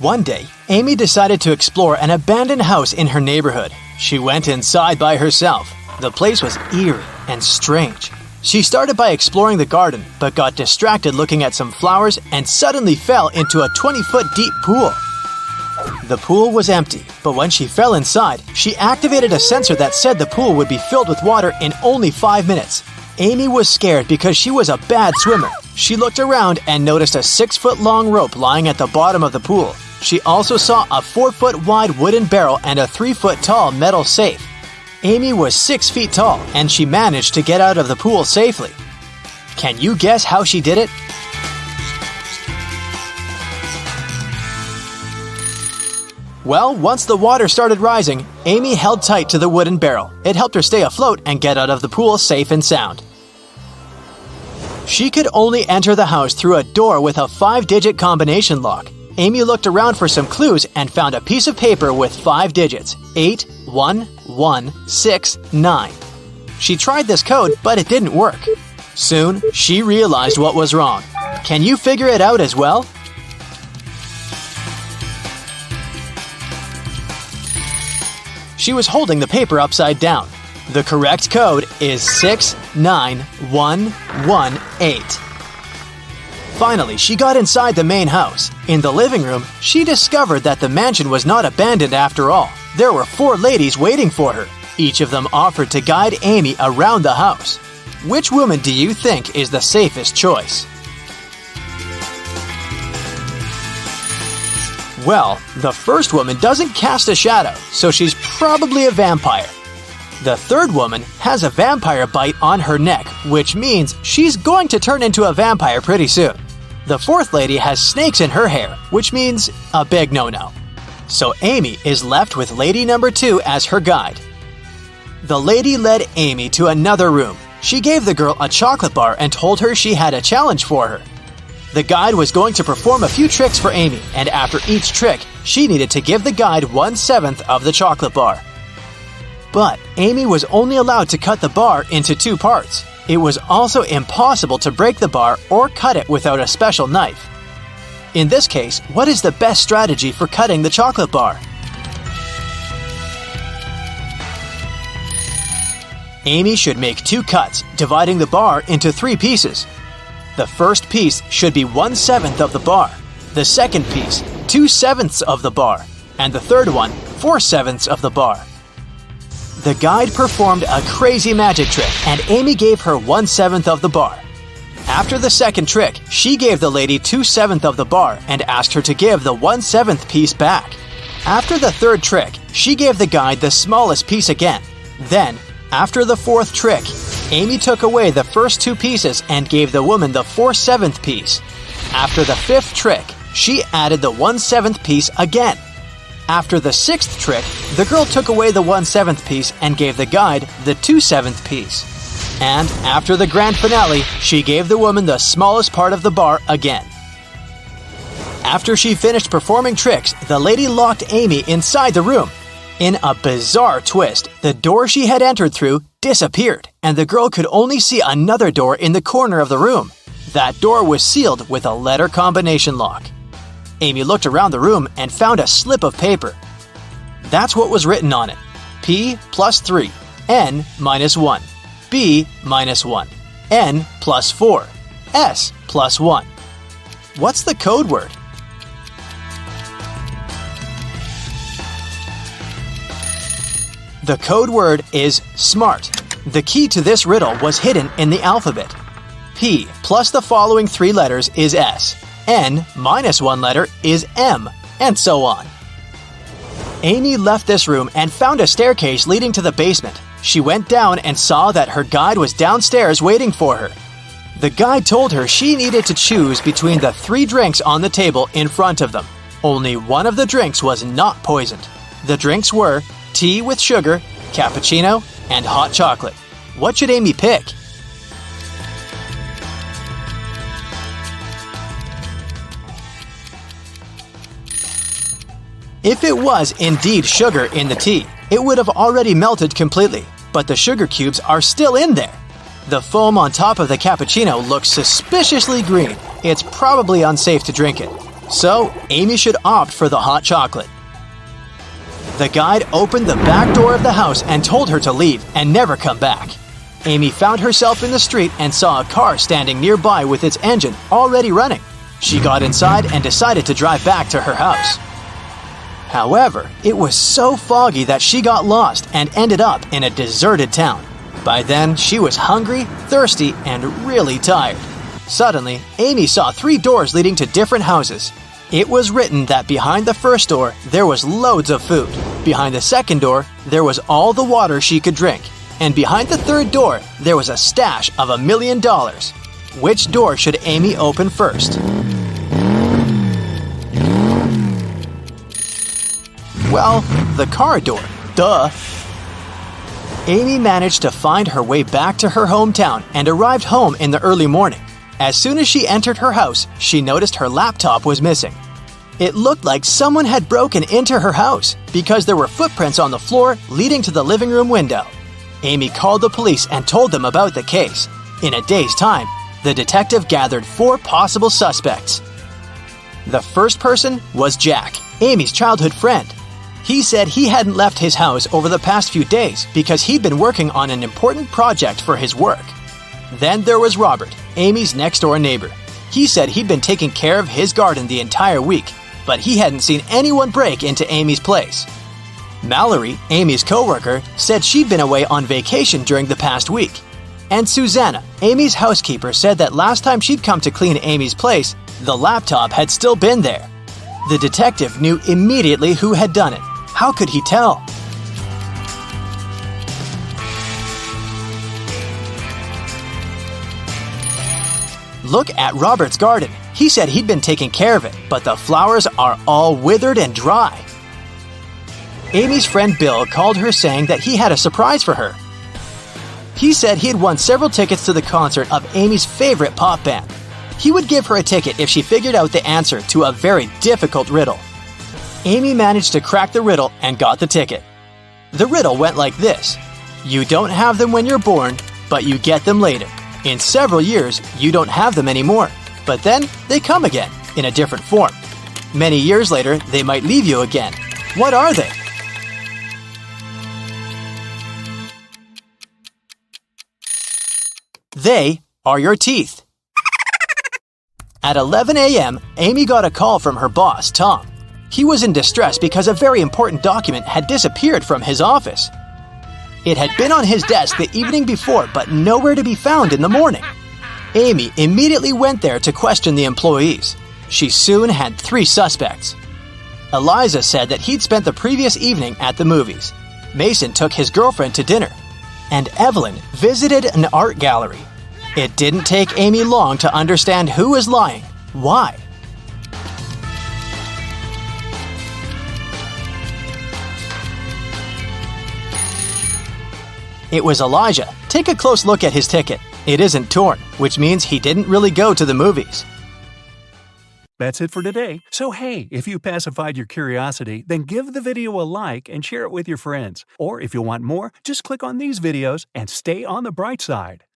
One day, Amy decided to explore an abandoned house in her neighborhood. She went inside by herself. The place was eerie and strange. She started by exploring the garden, but got distracted looking at some flowers and suddenly fell into a 20 foot deep pool. The pool was empty, but when she fell inside, she activated a sensor that said the pool would be filled with water in only five minutes. Amy was scared because she was a bad swimmer. She looked around and noticed a six foot long rope lying at the bottom of the pool. She also saw a 4 foot wide wooden barrel and a 3 foot tall metal safe. Amy was 6 feet tall and she managed to get out of the pool safely. Can you guess how she did it? Well, once the water started rising, Amy held tight to the wooden barrel. It helped her stay afloat and get out of the pool safe and sound. She could only enter the house through a door with a five digit combination lock. Amy looked around for some clues and found a piece of paper with five digits 8, 1, 1, 6, 9. She tried this code, but it didn't work. Soon, she realized what was wrong. Can you figure it out as well? She was holding the paper upside down. The correct code is 69118. Finally, she got inside the main house. In the living room, she discovered that the mansion was not abandoned after all. There were four ladies waiting for her. Each of them offered to guide Amy around the house. Which woman do you think is the safest choice? Well, the first woman doesn't cast a shadow, so she's probably a vampire. The third woman has a vampire bite on her neck, which means she's going to turn into a vampire pretty soon. The fourth lady has snakes in her hair, which means a big no no. So Amy is left with lady number two as her guide. The lady led Amy to another room. She gave the girl a chocolate bar and told her she had a challenge for her. The guide was going to perform a few tricks for Amy, and after each trick, she needed to give the guide one seventh of the chocolate bar. But Amy was only allowed to cut the bar into two parts. It was also impossible to break the bar or cut it without a special knife. In this case, what is the best strategy for cutting the chocolate bar? Amy should make two cuts, dividing the bar into three pieces. The first piece should be one seventh of the bar, the second piece, two sevenths of the bar, and the third one, four sevenths of the bar. The guide performed a crazy magic trick, and Amy gave her one seventh of the bar. After the second trick, she gave the lady two sevenths of the bar and asked her to give the one seventh piece back. After the third trick, she gave the guide the smallest piece again. Then, after the fourth trick, Amy took away the first two pieces and gave the woman the four seventh piece. After the fifth trick, she added the one seventh piece again. After the sixth trick, the girl took away the one seventh piece and gave the guide the two seventh piece. And after the grand finale, she gave the woman the smallest part of the bar again. After she finished performing tricks, the lady locked Amy inside the room. In a bizarre twist, the door she had entered through disappeared, and the girl could only see another door in the corner of the room. That door was sealed with a letter combination lock. Amy looked around the room and found a slip of paper. That's what was written on it P plus 3, N minus 1, B minus 1, N plus 4, S plus 1. What's the code word? The code word is SMART. The key to this riddle was hidden in the alphabet. P plus the following three letters is S. N minus one letter is M, and so on. Amy left this room and found a staircase leading to the basement. She went down and saw that her guide was downstairs waiting for her. The guide told her she needed to choose between the three drinks on the table in front of them. Only one of the drinks was not poisoned. The drinks were tea with sugar, cappuccino, and hot chocolate. What should Amy pick? If it was indeed sugar in the tea, it would have already melted completely, but the sugar cubes are still in there. The foam on top of the cappuccino looks suspiciously green. It's probably unsafe to drink it. So, Amy should opt for the hot chocolate. The guide opened the back door of the house and told her to leave and never come back. Amy found herself in the street and saw a car standing nearby with its engine already running. She got inside and decided to drive back to her house. However, it was so foggy that she got lost and ended up in a deserted town. By then, she was hungry, thirsty, and really tired. Suddenly, Amy saw three doors leading to different houses. It was written that behind the first door, there was loads of food. Behind the second door, there was all the water she could drink. And behind the third door, there was a stash of a million dollars. Which door should Amy open first? Well, the car door. Duh. Amy managed to find her way back to her hometown and arrived home in the early morning. As soon as she entered her house, she noticed her laptop was missing. It looked like someone had broken into her house because there were footprints on the floor leading to the living room window. Amy called the police and told them about the case. In a day's time, the detective gathered four possible suspects. The first person was Jack, Amy's childhood friend. He said he hadn't left his house over the past few days because he'd been working on an important project for his work. Then there was Robert, Amy's next door neighbor. He said he'd been taking care of his garden the entire week, but he hadn't seen anyone break into Amy's place. Mallory, Amy's coworker, said she'd been away on vacation during the past week. And Susanna, Amy's housekeeper, said that last time she'd come to clean Amy's place, the laptop had still been there. The detective knew immediately who had done it. How could he tell? Look at Robert's garden. He said he'd been taking care of it, but the flowers are all withered and dry. Amy's friend Bill called her saying that he had a surprise for her. He said he had won several tickets to the concert of Amy's favorite pop band. He would give her a ticket if she figured out the answer to a very difficult riddle. Amy managed to crack the riddle and got the ticket. The riddle went like this You don't have them when you're born, but you get them later. In several years, you don't have them anymore, but then they come again in a different form. Many years later, they might leave you again. What are they? They are your teeth. At 11 a.m., Amy got a call from her boss, Tom. He was in distress because a very important document had disappeared from his office. It had been on his desk the evening before, but nowhere to be found in the morning. Amy immediately went there to question the employees. She soon had three suspects. Elijah said that he'd spent the previous evening at the movies. Mason took his girlfriend to dinner. And Evelyn visited an art gallery. It didn't take Amy long to understand who was lying. Why? It was Elijah. Take a close look at his ticket. It isn't torn, which means he didn't really go to the movies. That's it for today. So, hey, if you pacified your curiosity, then give the video a like and share it with your friends. Or if you want more, just click on these videos and stay on the bright side.